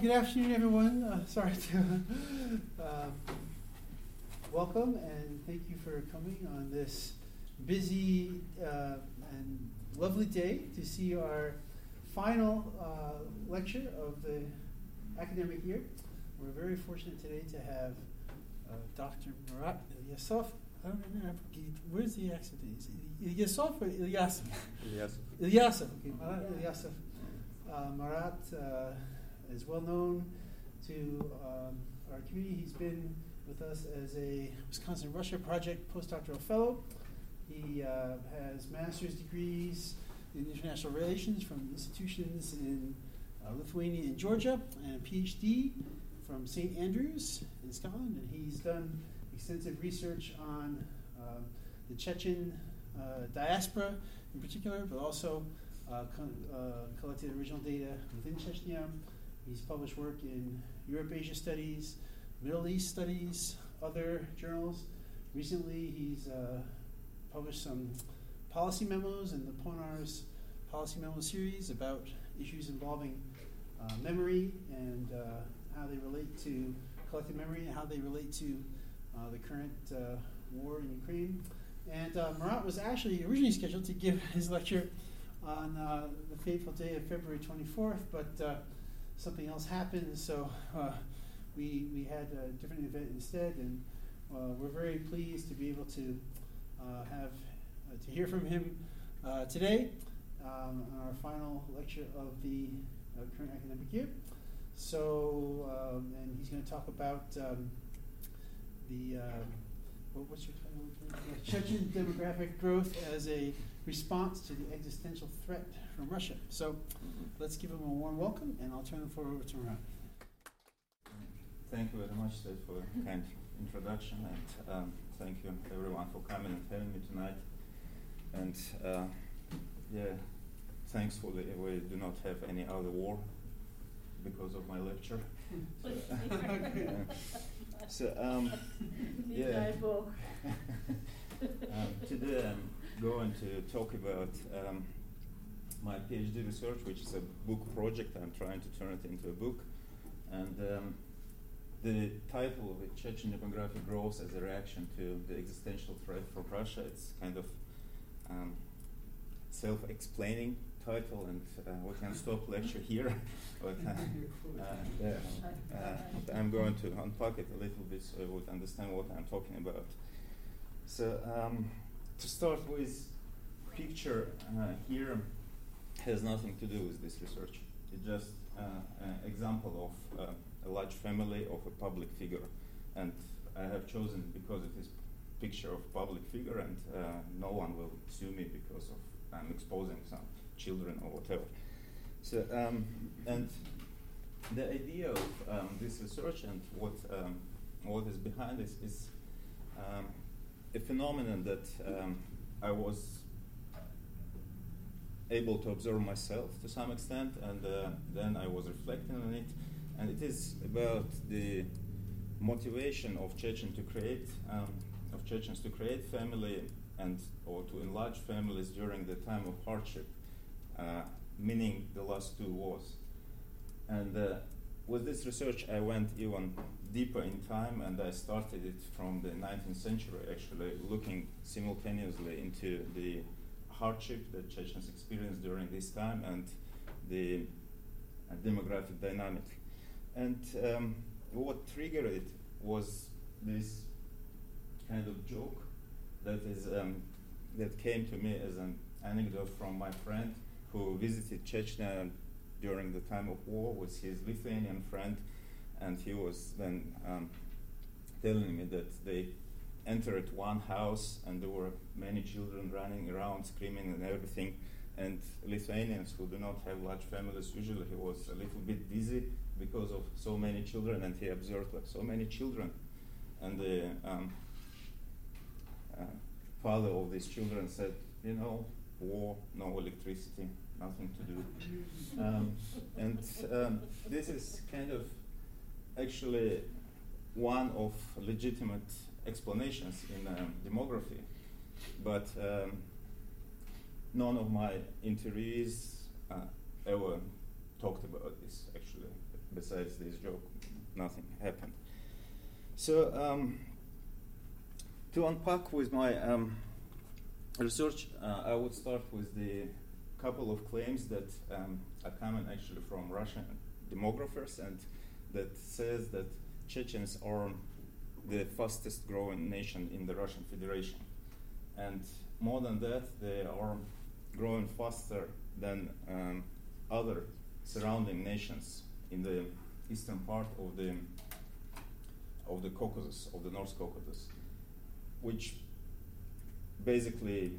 good afternoon, everyone. Uh, sorry to uh, welcome and thank you for coming on this busy uh, and lovely day to see our final uh, lecture of the academic year. We're very fortunate today to have uh, Dr. Murat Ilyasov. I don't remember. Where's the accent? Is it Ilyasov or Ilyasov? Ilyasov. Ilyasov. Okay, Marat Ilyasov. Uh, Marat is well known to um, our community. He's been with us as a Wisconsin Russia Project postdoctoral fellow. He uh, has master's degrees in international relations from institutions in uh, Lithuania and Georgia, and a PhD from St. Andrews in Scotland. And he's done extensive research on um, the Chechen uh, diaspora in particular, but also uh, uh, collected original data within Chechnya He's published work in Europe Asia Studies, Middle East Studies, other journals. Recently, he's uh, published some policy memos in the Ponars Policy Memo series about issues involving uh, memory and uh, how they relate to collective memory and how they relate to uh, the current uh, war in Ukraine. And Marat was actually originally scheduled to give his lecture on the fateful day of February 24th, but something else happened, so uh, we, we had a different event instead, and uh, we're very pleased to be able to uh, have uh, to hear from him uh, today um, on our final lecture of the current academic year. So, um, and he's going to talk about um, the um, what, what's your title? Chechen demographic growth as a response to the existential threat from Russia. So let's give him a warm welcome, and I'll turn the floor over to Murat. Thank you very much, Ted, for the kind introduction, and um, thank you everyone for coming and having me tonight. And uh, yeah, thankfully we do not have any other war because of my lecture. so, um, yeah. um, today I'm going to talk about um, my PhD research, which is a book project. I'm trying to turn it into a book. And um, the title of it, Chechen Demographic Growth as a Reaction to the Existential Threat from Russia, it's kind of um, self explaining title, and uh, we can stop lecture here. but, uh, uh, I'm going to unpack it a little bit so you would understand what I'm talking about. So, um, to start with, picture here has nothing to do with this research. It's just an example of a large family of a public figure. And I have chosen because it is picture of public figure and uh, no one will sue me because of I'm exposing some children or whatever. So, um, and the idea of um, this research and what, um, what is behind this is um, a phenomenon that um, I was able to observe myself to some extent, and uh, then I was reflecting on it. And it is about the motivation of Chechen to create, um, of Chechens to create family and or to enlarge families during the time of hardship, meaning the last two wars. And uh, with this research, I went even deeper in time, and I started it from the 19th century, actually looking simultaneously into the hardship that Chechens experienced during this time and the uh, demographic dynamic. And um, what triggered it was this kind of joke that is um, that came to me as an anecdote from my friend who visited Chechnya during the time of war with his Lithuanian friend, and he was then um, telling me that they entered one house and there were many children running around screaming and everything and Lithuanians who do not have large families, usually he was a little bit dizzy because of so many children, and he observed like so many children. And the um, uh, father of these children said, you know, war, no electricity, nothing to do. Um, and um, this is kind of actually one of legitimate explanations in um, demography, but um, none of my interviewees uh, ever talked about this actually. Besides this joke, nothing happened. So um, to unpack with my um, research, uh, I would start with the couple of claims that um, are coming actually from Russian demographers and that says that Chechens are the fastest growing nation in the Russian Federation. And more than that, they are growing faster than um, other surrounding nations in the eastern part of the of the Caucasus, of the North Caucasus, which basically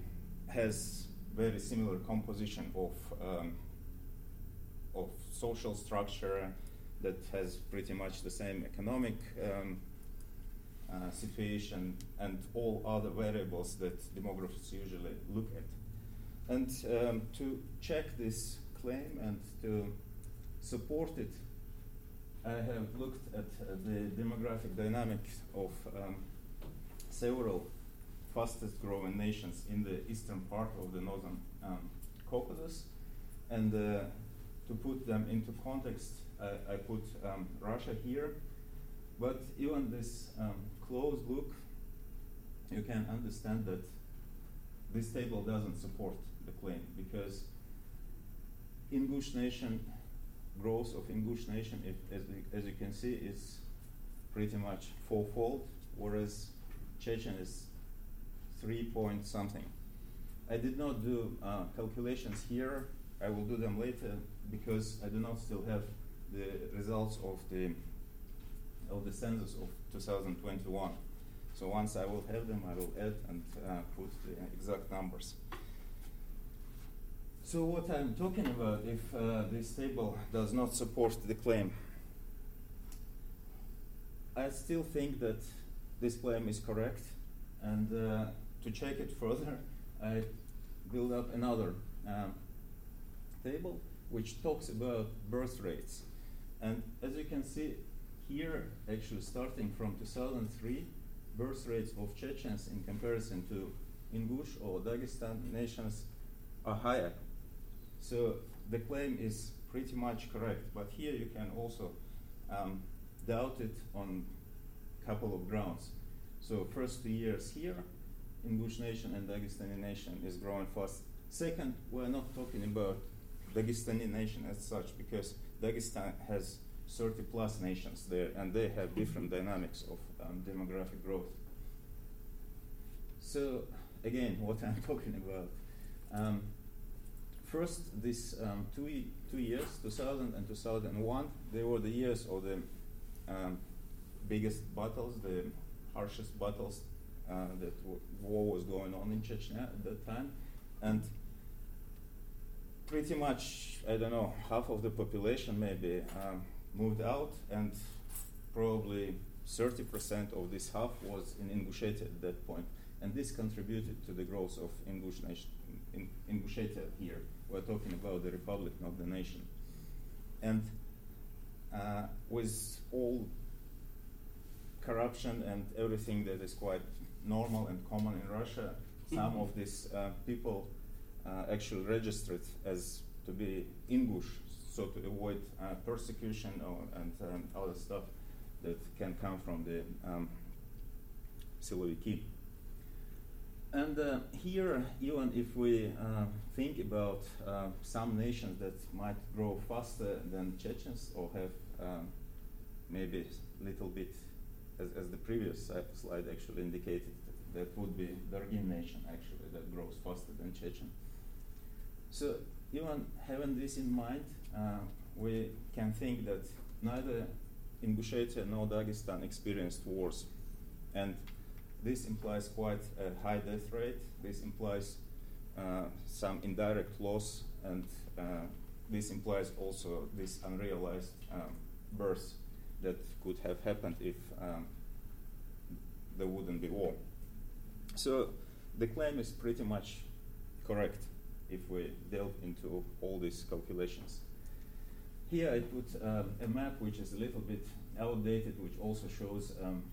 has very similar composition of um, of social structure that has pretty much the same economic um, uh, situation and all other variables that demographers usually look at. And um, to check this claim and to support it, I have looked at uh, the demographic dynamics of um, several fastest growing nations in the eastern part of the northern um, Caucasus. And uh, to put them into context, I, I put um, Russia here. But even this um, close look, you can understand that this table doesn't support the claim because Ingush nation, growth of Ingush nation, as, as you can see, is pretty much fourfold, whereas Chechen is three point something. I did not do uh, calculations here. I will do them later because I do not still have the results of the of the census of 2021. So once I will have them, I will add and uh, put the exact numbers. So what I'm talking about, if uh, this table does not support the claim, I still think that this claim is correct, and uh, to check it further, I build up another um, table which talks about birth rates. And as you can see here, actually starting from 2003, birth rates of Chechens in comparison to Ingush or Dagestan nations are higher. So the claim is pretty much correct, but here you can also um, doubt it on a couple of grounds. So first two years here, Ingush nation and Dagestani nation is growing fast. Second, we're not talking about Dagestani nation as such because Dagestan has 30 plus nations there and they have different dynamics of um, demographic growth. So, again, what I'm talking about. Um, first, these um, two, two years, 2000 and 2001, they were the years of the um, biggest battles, the harshest battles that war was going on in Chechnya at that time. And pretty much, I don't know, half of the population maybe um, moved out, and probably 30% of this half was in Ingushetia at that point. And this contributed to the growth of Ingush nation, in Ingushetia here. We're talking about the republic, not the nation. And uh, with all corruption and everything that is quite normal and common in Russia, some of these uh, people uh, actually registered as to be Ingush, so to avoid uh, persecution or, and um, other stuff that can come from the um, Siloviki. And uh, here, even if we uh, think about uh, some nations that might grow faster than Chechens or have um, maybe a little bit, as, as the previous slide actually indicated, that would be the Dargin nation actually that grows faster than Chechen. So even having this in mind, uh, we can think that neither Ingushetia nor Dagestan experienced wars. And this implies quite a high death rate. This implies uh, some indirect loss, and uh, this implies also this unrealized um, birth that could have happened if um, there wouldn't be war. So the claim is pretty much correct if we delve into all these calculations. Here I put um, a map which is a little bit outdated, which also shows um,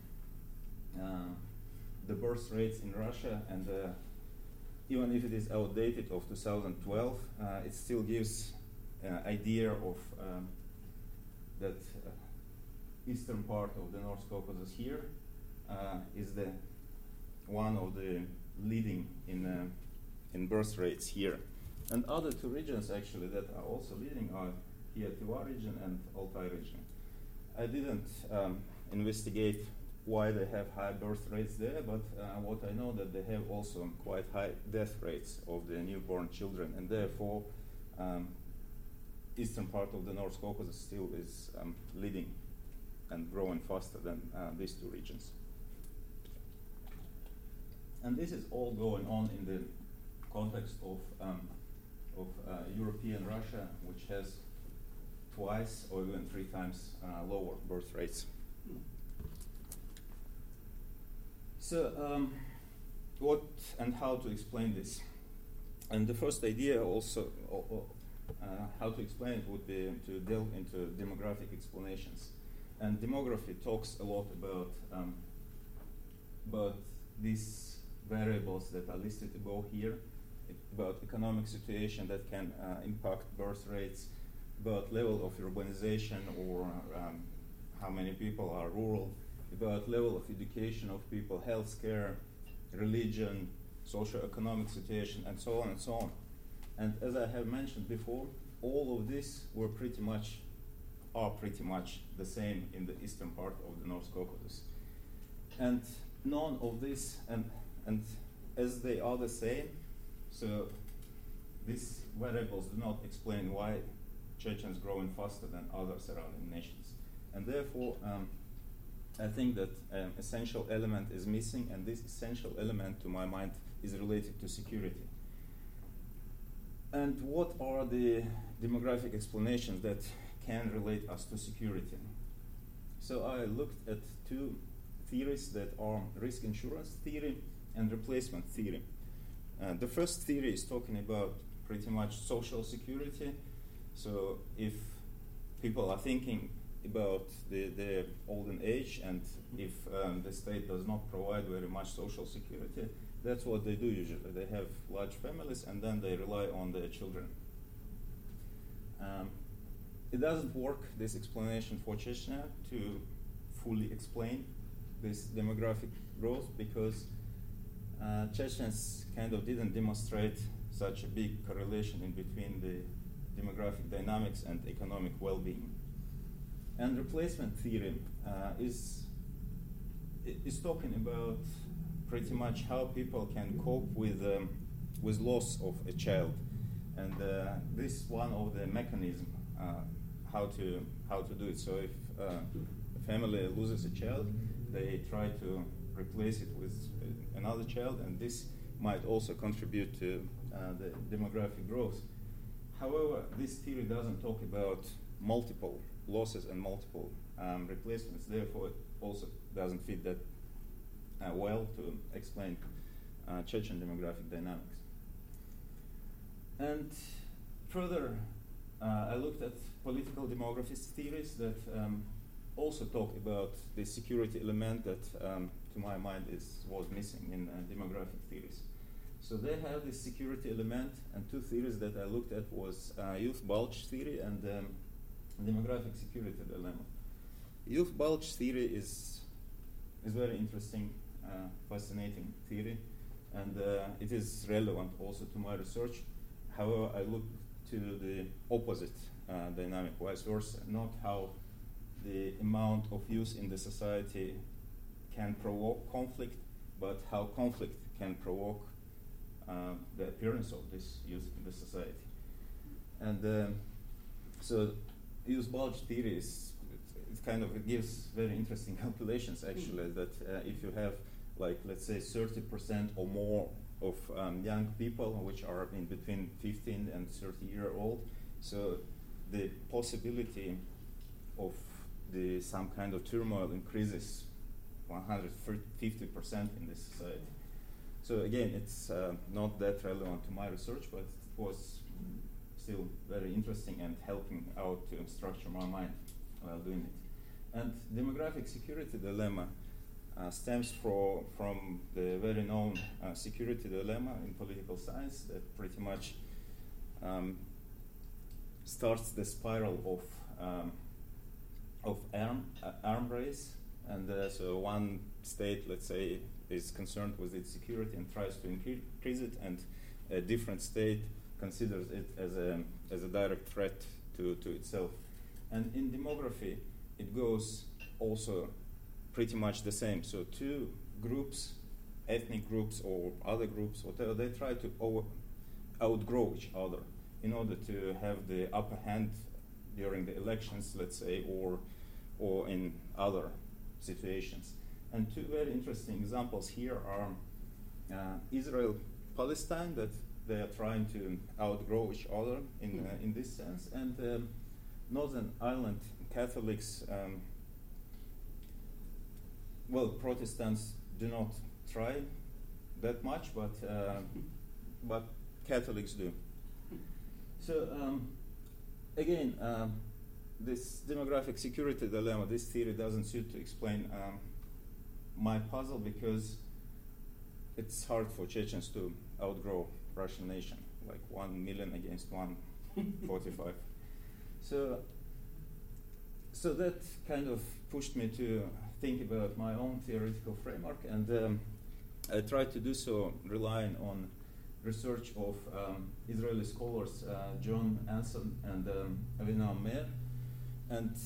uh, the birth rates in Russia, and uh, even if it is outdated of 2012, uh, it still gives an idea of um, that uh, eastern part of the North Caucasus here uh, is the one of the leading in uh, in birth rates here, and other two regions actually that are also leading are here Tuva region and Altai region. I didn't um, investigate why they have high birth rates there, but uh, what I know that they have also quite high death rates of the newborn children, and therefore um, eastern part of the North Caucasus still is um, leading and growing faster than uh, these two regions. And this is all going on in the context of, um, of uh, European Russia, which has twice or even three times uh, lower birth rates. So, um, what and how to explain this? And the first idea also, uh, how to explain it would be to delve into demographic explanations. And demography talks a lot about um, about these variables that are listed above here, about economic situation that can uh, impact birth rates, about level of urbanization or um, how many people are rural, about level of education of people, healthcare, religion, socio-economic situation, and so on and so on. And as I have mentioned before, all of this were pretty much are pretty much the same in the eastern part of the North Caucasus. And none of this, and, and as they are the same, so these variables do not explain why Chechens growing faster than other surrounding nations. And therefore, um, I think that an essential element is missing, and this essential element, to my mind, is related to security. And what are the demographic explanations that can relate us to security? So I looked at two theories that are risk insurance theory and replacement theory. Uh, the first theory is talking about pretty much social security. So if people are thinking about the, the olden age and if um, the state does not provide very much social security, that's what they do usually. They have large families and then they rely on their children. Um, it doesn't work, this explanation for Chechnya, to fully explain this demographic growth because uh, Chechens kind of didn't demonstrate such a big correlation in between the demographic dynamics and economic well being. And replacement theory uh, is, is talking about pretty much how people can cope with, um, with loss of a child. And uh, this is one of the mechanisms uh, how, to, how to do it. So if uh, a family loses a child, they try to replace it with another child, and this might also contribute to uh, the demographic growth. However, this theory doesn't talk about multiple losses and multiple um, replacements. Therefore, it also doesn't fit that uh, well to explain uh, Chechen demographic dynamics. And further, I looked at political demographist theories that um, also talk about the security element that, um, to my mind, is was missing in uh, demographic theories. So they have this security element, and two theories that I looked at was uh, youth bulge theory and um, demographic security dilemma. Youth bulge theory is is very interesting, uh, fascinating theory, and uh, it is relevant also to my research. However, I look to the opposite uh, dynamic, vice versa, not how the amount of youth in the society can provoke conflict, but how conflict can provoke uh, the appearance of this youth in the society. And um, so youth bulge theory is it, kind of it gives very interesting calculations actually mm-hmm. that uh, if you have like let's say 30% or more of um, young people which are in between 15 and 30 year old. So the possibility of the some kind of turmoil increases 150% in this society. So again, it's uh, not that relevant to my research, but it was still very interesting and helping out to structure my mind while doing it. And demographic security dilemma uh, stems for, from the very known uh, security dilemma in political science that pretty much um, starts the spiral of um, of arm uh, arm race, and uh, so one state, let's say, is concerned with its security and tries to increase it, and a different state considers it as a as a direct threat to, to itself. And in demography, it goes also pretty much the same. So two groups, ethnic groups or other groups, whatever, they try to over, outgrow each other in order to have the upper hand during the elections, let's say, or or in other situations. And two very interesting examples here are uh, Israel Palestine, that they are trying to outgrow each other in, uh, in this sense, and um, Northern Ireland Catholics. Um, well, Protestants do not try that much, but uh, but Catholics do. So um, again, um, this demographic security dilemma, this theory doesn't suit to explain um, my puzzle because it's hard for Chechens to outgrow Russian nation, like one million against one forty-five. So, so that kind of pushed me to think about my own theoretical framework, and um, I tried to do so relying on research of um, Israeli scholars uh, John Anson and um, Avinoam Meir and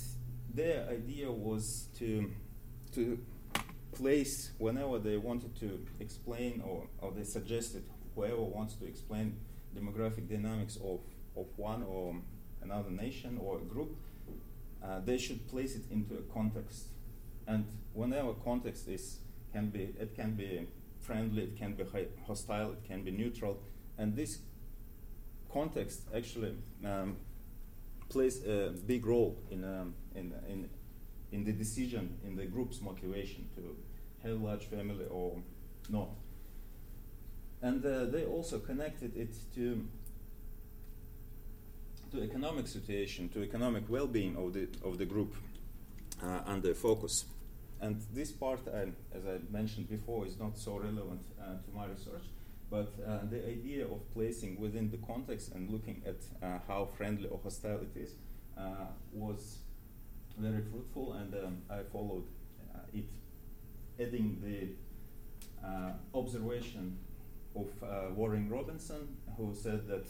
their idea was to to place whenever they wanted to explain or, or they suggested whoever wants to explain demographic dynamics of, of one or another nation or group, uh, they should place it into a context. And whenever context is can be it can be friendly, it can be hostile, it can be neutral, and this context actually um, plays a big role in, um, in, in, in the decision, in the group's motivation to have a large family or not. And uh, they also connected it to to economic situation, to economic well-being of the of the group uh, under focus. And this part, uh, as I mentioned before, is not so relevant uh, to my research. But uh, the idea of placing within the context and looking at how friendly or hostile it is was very fruitful, and um, I followed it, adding the observation of Warren Robinson, who said that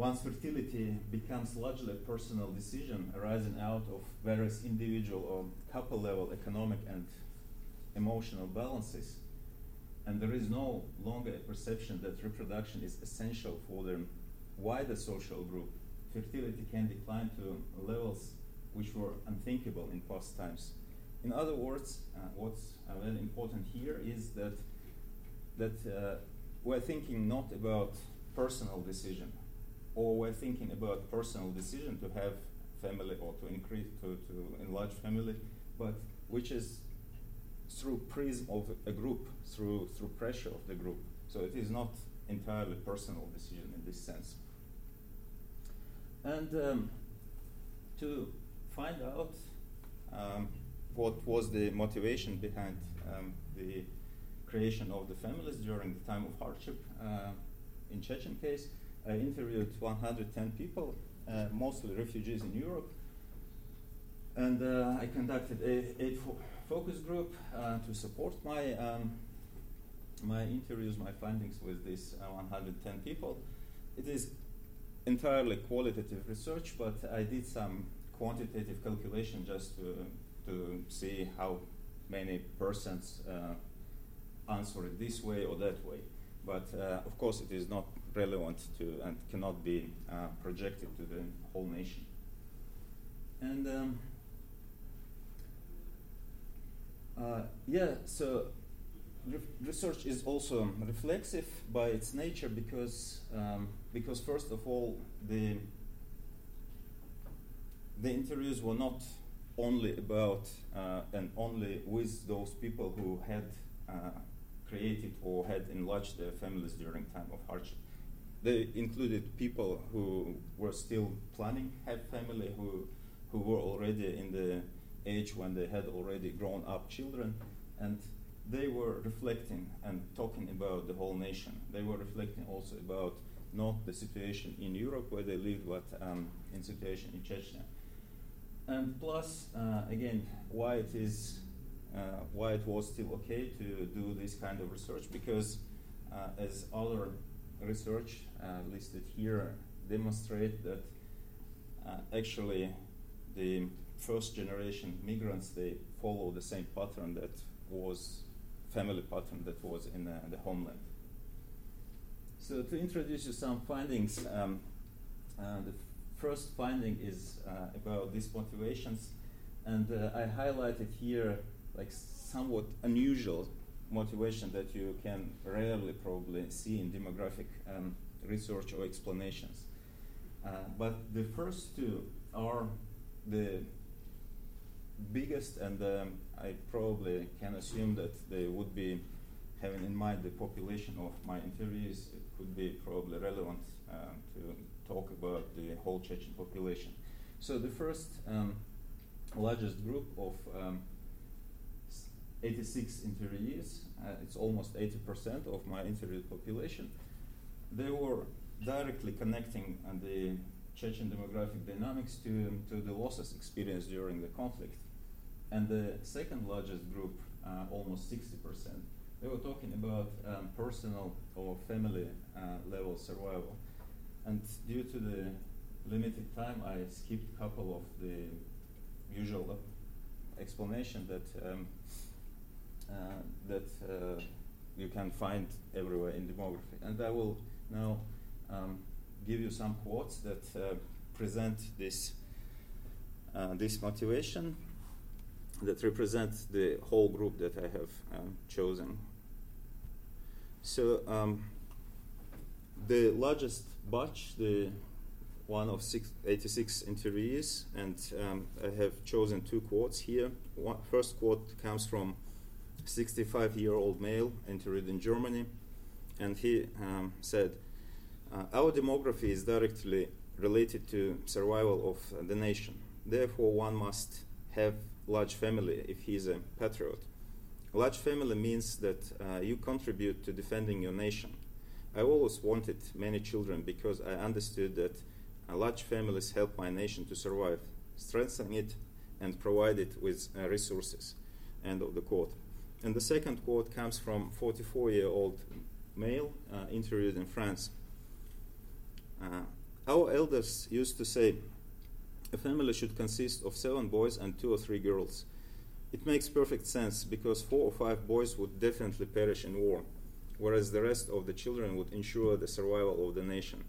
one's fertility becomes largely a personal decision arising out of various individual or couple level economic and emotional balances and there is no longer a perception that reproduction is essential for the wider social group. Fertility can decline to levels which were unthinkable in past times. In other words, uh, what's uh, very important here is that that uh, we're thinking not about personal decision, or we're thinking about personal decision to have family or to increase to, to enlarge family, but which is through prism of a group, through, through pressure of the group. So it is not entirely personal decision in this sense. And um, to find out um, what was the motivation behind um, the creation of the families during the time of hardship, uh, in Chechen case, I interviewed 110 people, uh, mostly refugees in Europe, and uh, I conducted eight focus group uh, to support my um, my interviews, my findings with these uh, 110 people. It is entirely qualitative research, but I did some quantitative calculation just to, to see how many persons uh, answer this way or that way. But uh, of course, it is not relevant to and cannot be uh, projected to the whole nation. And um, uh, yeah, so research is also reflexive by its nature because, um, because first of all, the, the interviews were not only about uh, and only with those people who had uh, created or had enlarged their families during time of hardship. They included people who were still planning have family, who who were already in the age when they had already grown up children, and they were reflecting and talking about the whole nation. They were reflecting also about not the situation in Europe where they lived, but um, in situation in Chechnya. And plus, uh, again, why it is, why it was still okay to do this kind of research, because uh, as other research uh, listed here demonstrate that uh, actually the first generation migrants they follow the same pattern that was family pattern that was in uh, the homeland. So to introduce you some findings, um, uh, the first finding is uh, about these motivations, and uh, I highlighted here like somewhat unusual motivation that you can rarely probably see in demographic um, research or explanations. Uh, but the first two are the biggest, and um, I probably can assume that they would be having in mind the population of my interviews. It could be probably relevant um, to talk about the whole Chechen population. So the first um, largest group of um, 86 interviewees, uh, it's almost 80% of my interviewed population. They were directly connecting uh, the Chechen demographic dynamics to, to the losses experienced during the conflict. And the second largest group, uh, almost 60%, they were talking about um, personal or family uh, level survival. And due to the limited time, I skipped a couple of the usual explanation that um, that uh, you can find everywhere in demography. And I will now um, give you some quotes that uh, present this this motivation that represent the whole group that I have um, chosen. So um, the largest batch, the one of six, 86 interviewees, and um, I have chosen two quotes here. One, first quote comes from 65 year old male interviewed in Germany, and he um, said, uh, Our demography is directly related to survival of the nation. Therefore, one must have large family if he is a patriot. Large family means that uh, you contribute to defending your nation. I always wanted many children because I understood that uh, large families help my nation to survive, strengthen it, and provide it with uh, resources. End of the quote. And the second quote comes from 44 year old male uh, interviewed in France. Uh, our elders used to say, a family should consist of seven boys and two or three girls. It makes perfect sense because four or five boys would definitely perish in war, whereas the rest of the children would ensure the survival of the nation.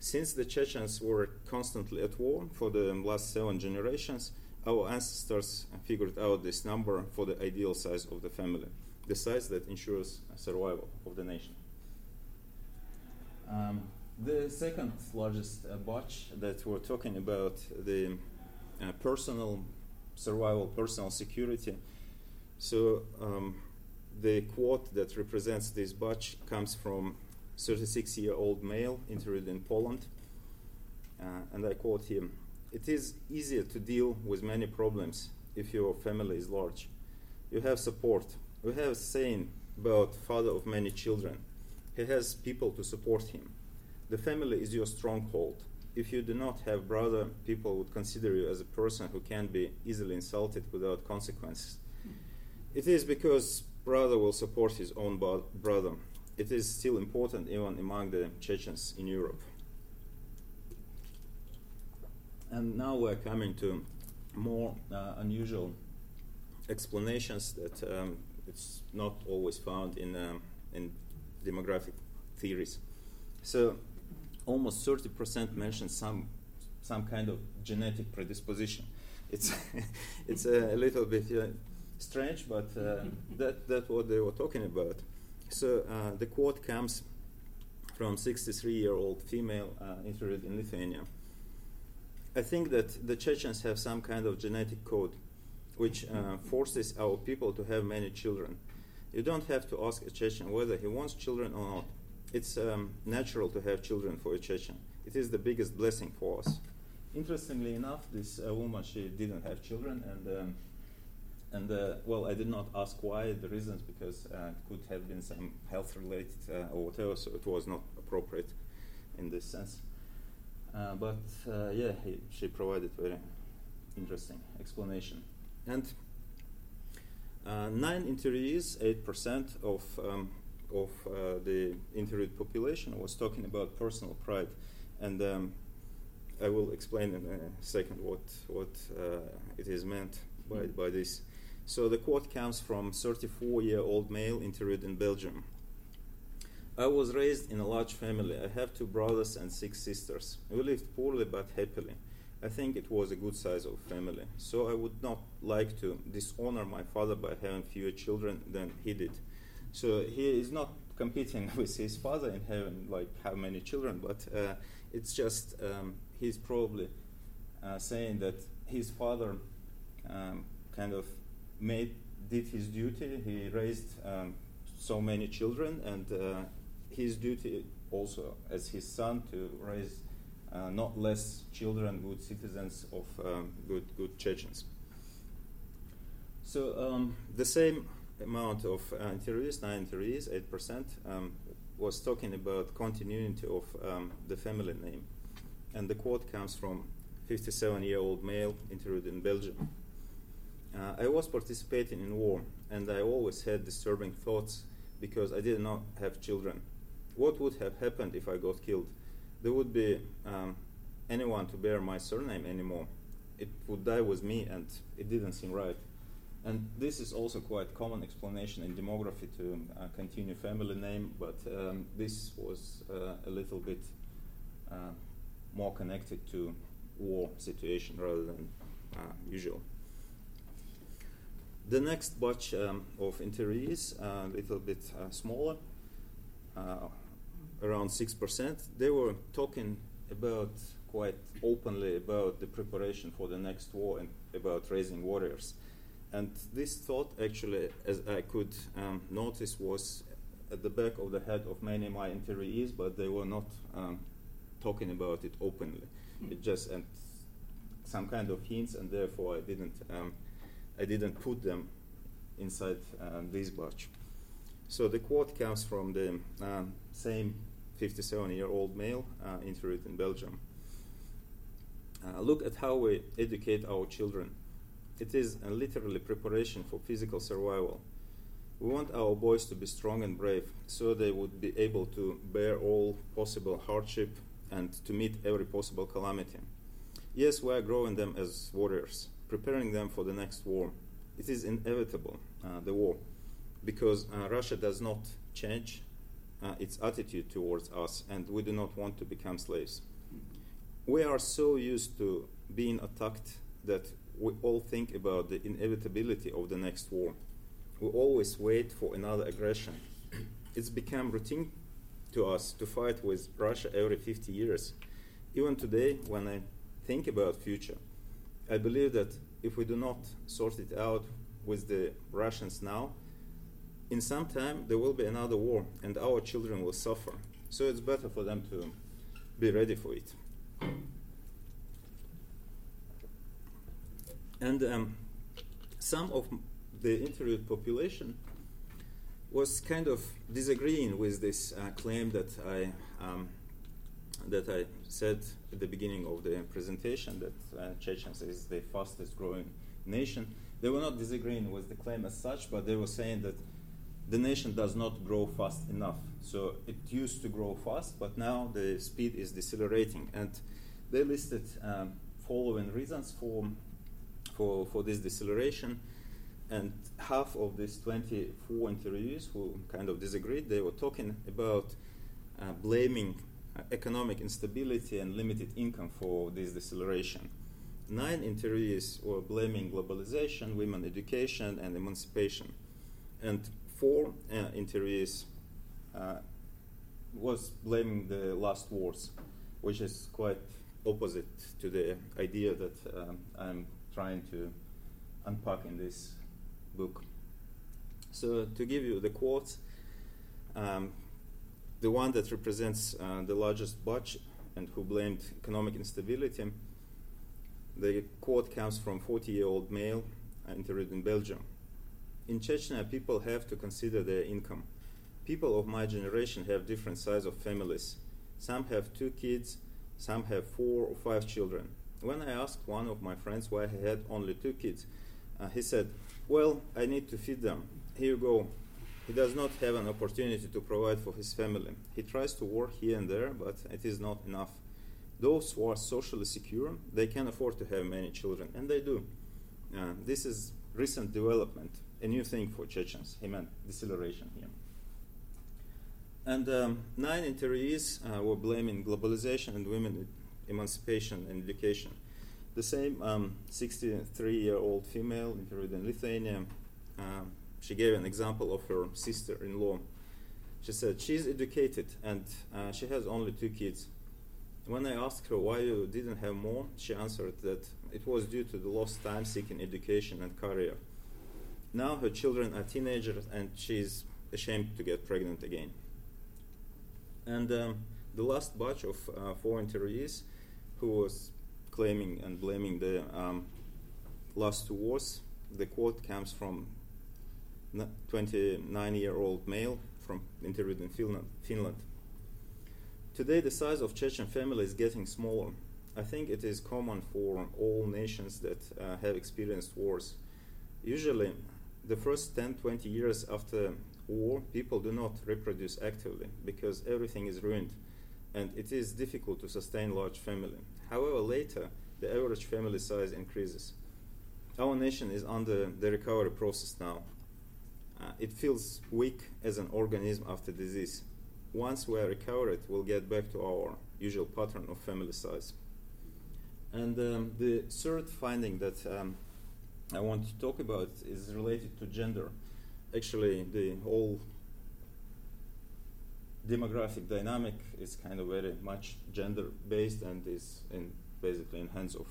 Since the Chechens were constantly at war for the last seven generations, our ancestors figured out this number for the ideal size of the family, the size that ensures survival of the nation. Um, the second largest uh, batch that we're talking about, the uh, personal survival, personal security. So um, the quote that represents this batch comes from 36-year-old male interviewed in Poland, uh, and I quote him: "It is easier to deal with many problems if your family is large. You have support. We have a saying about father of many children. He has people to support him." The family is your stronghold. If you do not have brother, people would consider you as a person who can be easily insulted without consequences. It is because brother will support his own brother. It is still important even among the Chechens in Europe. And now we're coming to more uh, unusual explanations that um, it's not always found in, um, in demographic theories. So almost 30% mention some, some kind of genetic predisposition. It's, it's a, little bit uh, strange, but uh, that that's what they were talking about. So uh, the quote comes from 63-year-old female uh, interviewed in Lithuania. I think that the Chechens have some kind of genetic code which uh, forces our people to have many children. You don't have to ask a Chechen whether he wants children or not. It's um, natural to have children for a Chechen. It is the biggest blessing for us. Interestingly enough, this uh, woman she didn't have children, and um, and uh, well, I did not ask why the reasons because uh, it could have been some health related uh, or whatever, so it was not appropriate in this sense. Uh, but uh, yeah, he, she provided very interesting explanation. And uh, nine interviewees, eight percent of um, of the interviewed population was talking about personal pride, and um, I will explain in a second what what it is meant by by this. So the quote comes from 34-year-old male interviewed in Belgium. I was raised in a large family. I have two brothers and six sisters. We lived poorly but happily. I think it was a good size of family. So I would not like to dishonor my father by having fewer children than he did. So he is not competing with his father in heaven, like how many children, but uh, it's just um, he's probably uh, saying that his father um, kind of made did his duty. He raised um, so many children, and uh, his duty also as his son to raise uh, not less children, good citizens of um, good good Chechens. So um, the same amount of uh, interviews, nine interviews, eight percent, um, was talking about continuity of um, the family name, and the quote comes from 57-year-old male interviewed in Belgium. Uh, I was participating in war, and I always had disturbing thoughts because I did not have children. What would have happened if I got killed? there would be um, anyone to bear my surname anymore. It would die with me, and it didn't seem right. And this is also quite common explanation in demography to uh, continue family name, but um, this was uh, a little bit uh, more connected to war situation rather than uh, usual. The next batch um, of interviewees, a little bit uh, smaller, uh, around 6%, they were talking about quite openly about the preparation for the next war and about raising warriors. And this thought, actually, as I could um, notice, was at the back of the head of many of my interviewees, but they were not um, talking about it openly. Mm. It just and some kind of hints, and therefore I didn't um, I didn't put them inside um, this batch. So the quote comes from the um, same 57 year old male uh, interviewed in Belgium. Uh, look at how we educate our children. It is literally preparation for physical survival. We want our boys to be strong and brave so they would be able to bear all possible hardship and to meet every possible calamity. Yes, we are growing them as warriors, preparing them for the next war. It is inevitable, uh, the war, because uh, Russia does not change uh, its attitude towards us, and we do not want to become slaves. We are so used to being attacked that we all think about the inevitability of the next war. We always wait for another aggression. It's become routine to us to fight with Russia every 50 years. Even today, when I think about future, I believe that if we do not sort it out with the Russians now, in some time there will be another war and our children will suffer. So it's better for them to be ready for it. And um, some of the interviewed population was kind of disagreeing with this uh, claim that I um, that I said at the beginning of the presentation that uh, Chechens is the fastest growing nation. They were not disagreeing with the claim as such, but they were saying that the nation does not grow fast enough. So it used to grow fast, but now the speed is decelerating. And they listed um, following reasons for, for, for this deceleration. And half of these 24 interviewees who kind of disagreed, they were talking about uh, blaming uh, economic instability and limited income for this deceleration. nine interviewees were blaming globalization, women education, and emancipation. And four uh, interviewees uh, was blaming the last wars, which is quite opposite to the idea that um, I'm trying to unpack in this book. So, to give you the quotes, um, the one that represents uh, the largest batch and who blamed economic instability, the quote comes from 40 year old male interviewed in Belgium. In Chechnya, people have to consider their income. People of my generation have different size of families. Some have two kids, some have four or five children. When I asked one of my friends why he had only two kids, uh, he said, Well, I need to feed them. Here you go. He does not have an opportunity to provide for his family. He tries to work here and there, but it is not enough. Those who are socially secure, they can afford to have many children, and they do. Uh, this is recent development, a new thing for Chechens. He meant deceleration here. And um, nine interviewees uh, were blaming globalization and women emancipation and education. The same 63 um, year old female interviewed in Lithuania, um, she gave an example of her sister in law. She said, She's educated and uh, she has only two kids. When I asked her why you didn't have more, she answered that it was due to the lost time seeking education and career. Now her children are teenagers and she's ashamed to get pregnant again. And um, the last batch of uh, four interviewees who was claiming and blaming the um, last two wars, the quote comes from 29 year old male from interviewed in Finland. Today, the size of Chechen family is getting smaller. I think it is common for all nations that uh, have experienced wars. Usually, the first 10 20 years after war, people do not reproduce actively because everything is ruined and it is difficult to sustain large family. However, later, the average family size increases. Our nation is under the recovery process now. Uh, it feels weak as an organism after disease. Once we are recovered, we'll get back to our usual pattern of family size. And um, the third finding that um, I want to talk about is related to gender. Actually, the whole demographic dynamic is kind of very much gender based and is in basically in hands of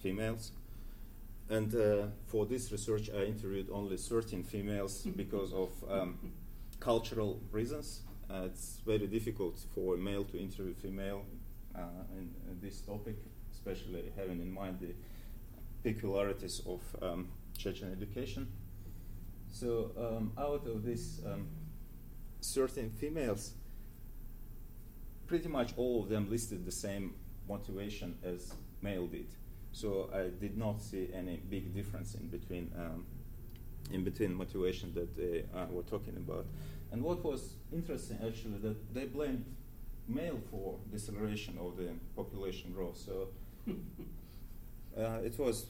females. And uh, for this research, I interviewed only 13 females because of um, cultural reasons. Uh, it's very difficult for a male to interview female uh, in, in, this topic, especially having in mind the peculiarities of um, Chechen education. So, um, out of these um, 13 females, pretty much all of them listed the same motivation as male did. So I did not see any big difference in between um, in between motivation that they uh, were talking about. And what was interesting actually that they blamed male for deceleration of the population growth. So uh, it was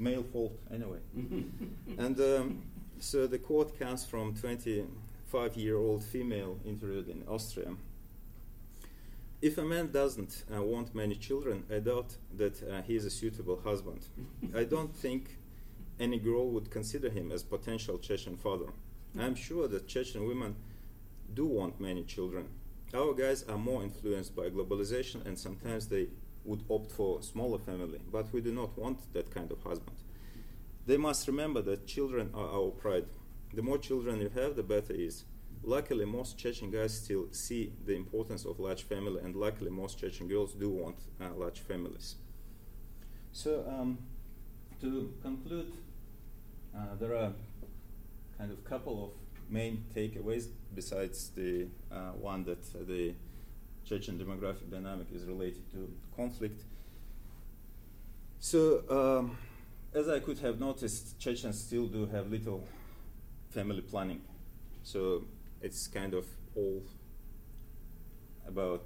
male fault anyway. and um, so the quote comes from 25-year-old female interviewed in Austria if a man doesn't uh, want many children, I doubt that uh, he is a suitable husband. I don't think any girl would consider him as potential Chechen father. I'm sure that Chechen women do want many children. Our guys are more influenced by globalization and sometimes they would opt for a smaller family, but we do not want that kind of husband. They must remember that children are our pride. The more children you have, the better is. Luckily, most Chechen guys still see the importance of large family, and luckily, most Chechen girls do want uh, large families. So, um, to conclude, uh, there are kind of couple of main takeaways besides the uh, one that the Chechen demographic dynamic is related to conflict. So, um, as I could have noticed, Chechens still do have little family planning. So it's kind of all about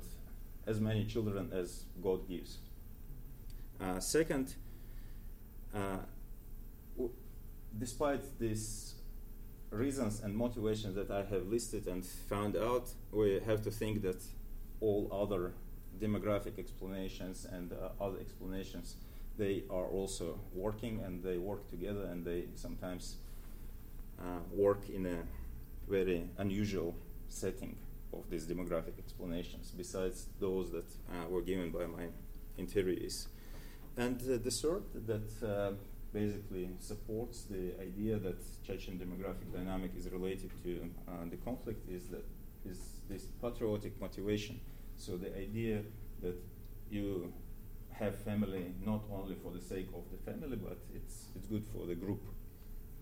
as many children as God gives. Uh, second, uh, w- despite these reasons and motivations that I have listed and found out, we have to think that all other demographic explanations and uh, other explanations they are also working and they work together and they sometimes uh, work in a very unusual setting of these demographic explanations, besides those that uh, were given by my interviewees. And uh, the third that uh, basically supports the idea that Chechen demographic dynamic is related to uh, the conflict is that is this patriotic motivation. So the idea that you have family not only for the sake of the family, but it's it's good for the group.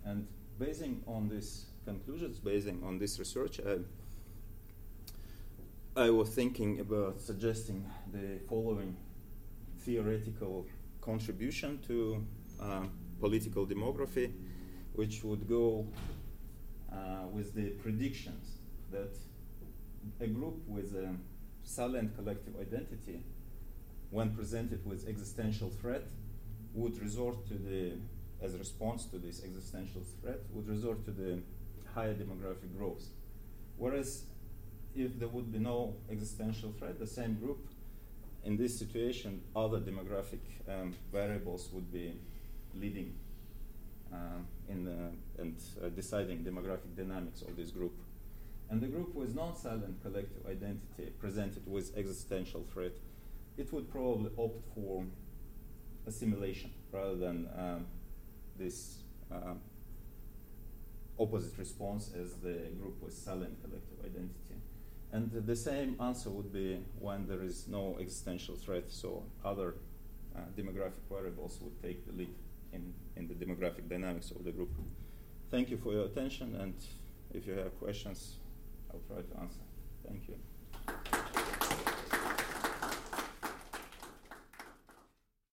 And basing on these conclusions, basing on this research, I, I was thinking about suggesting the following theoretical contribution to uh, political demography, which would go uh, with the predictions that a group with a salient collective identity, when presented with existential threat, would resort to the, as a response to this existential threat, would resort to the higher demographic growth. Whereas if there would be no existential threat, the same group in this situation, other demographic um, variables would be leading uh, in the, and uh, deciding demographic dynamics of this group. And the group with non-salient collective identity presented with existential threat, it would probably opt for assimilation rather than um, this uh, opposite response as the group with salient collective identity. And the same answer would be when there is no existential threat, so other uh, demographic variables would take the lead in, in the demographic dynamics of the group. Thank you for your attention, and if you have questions, I'll try to answer. Thank you.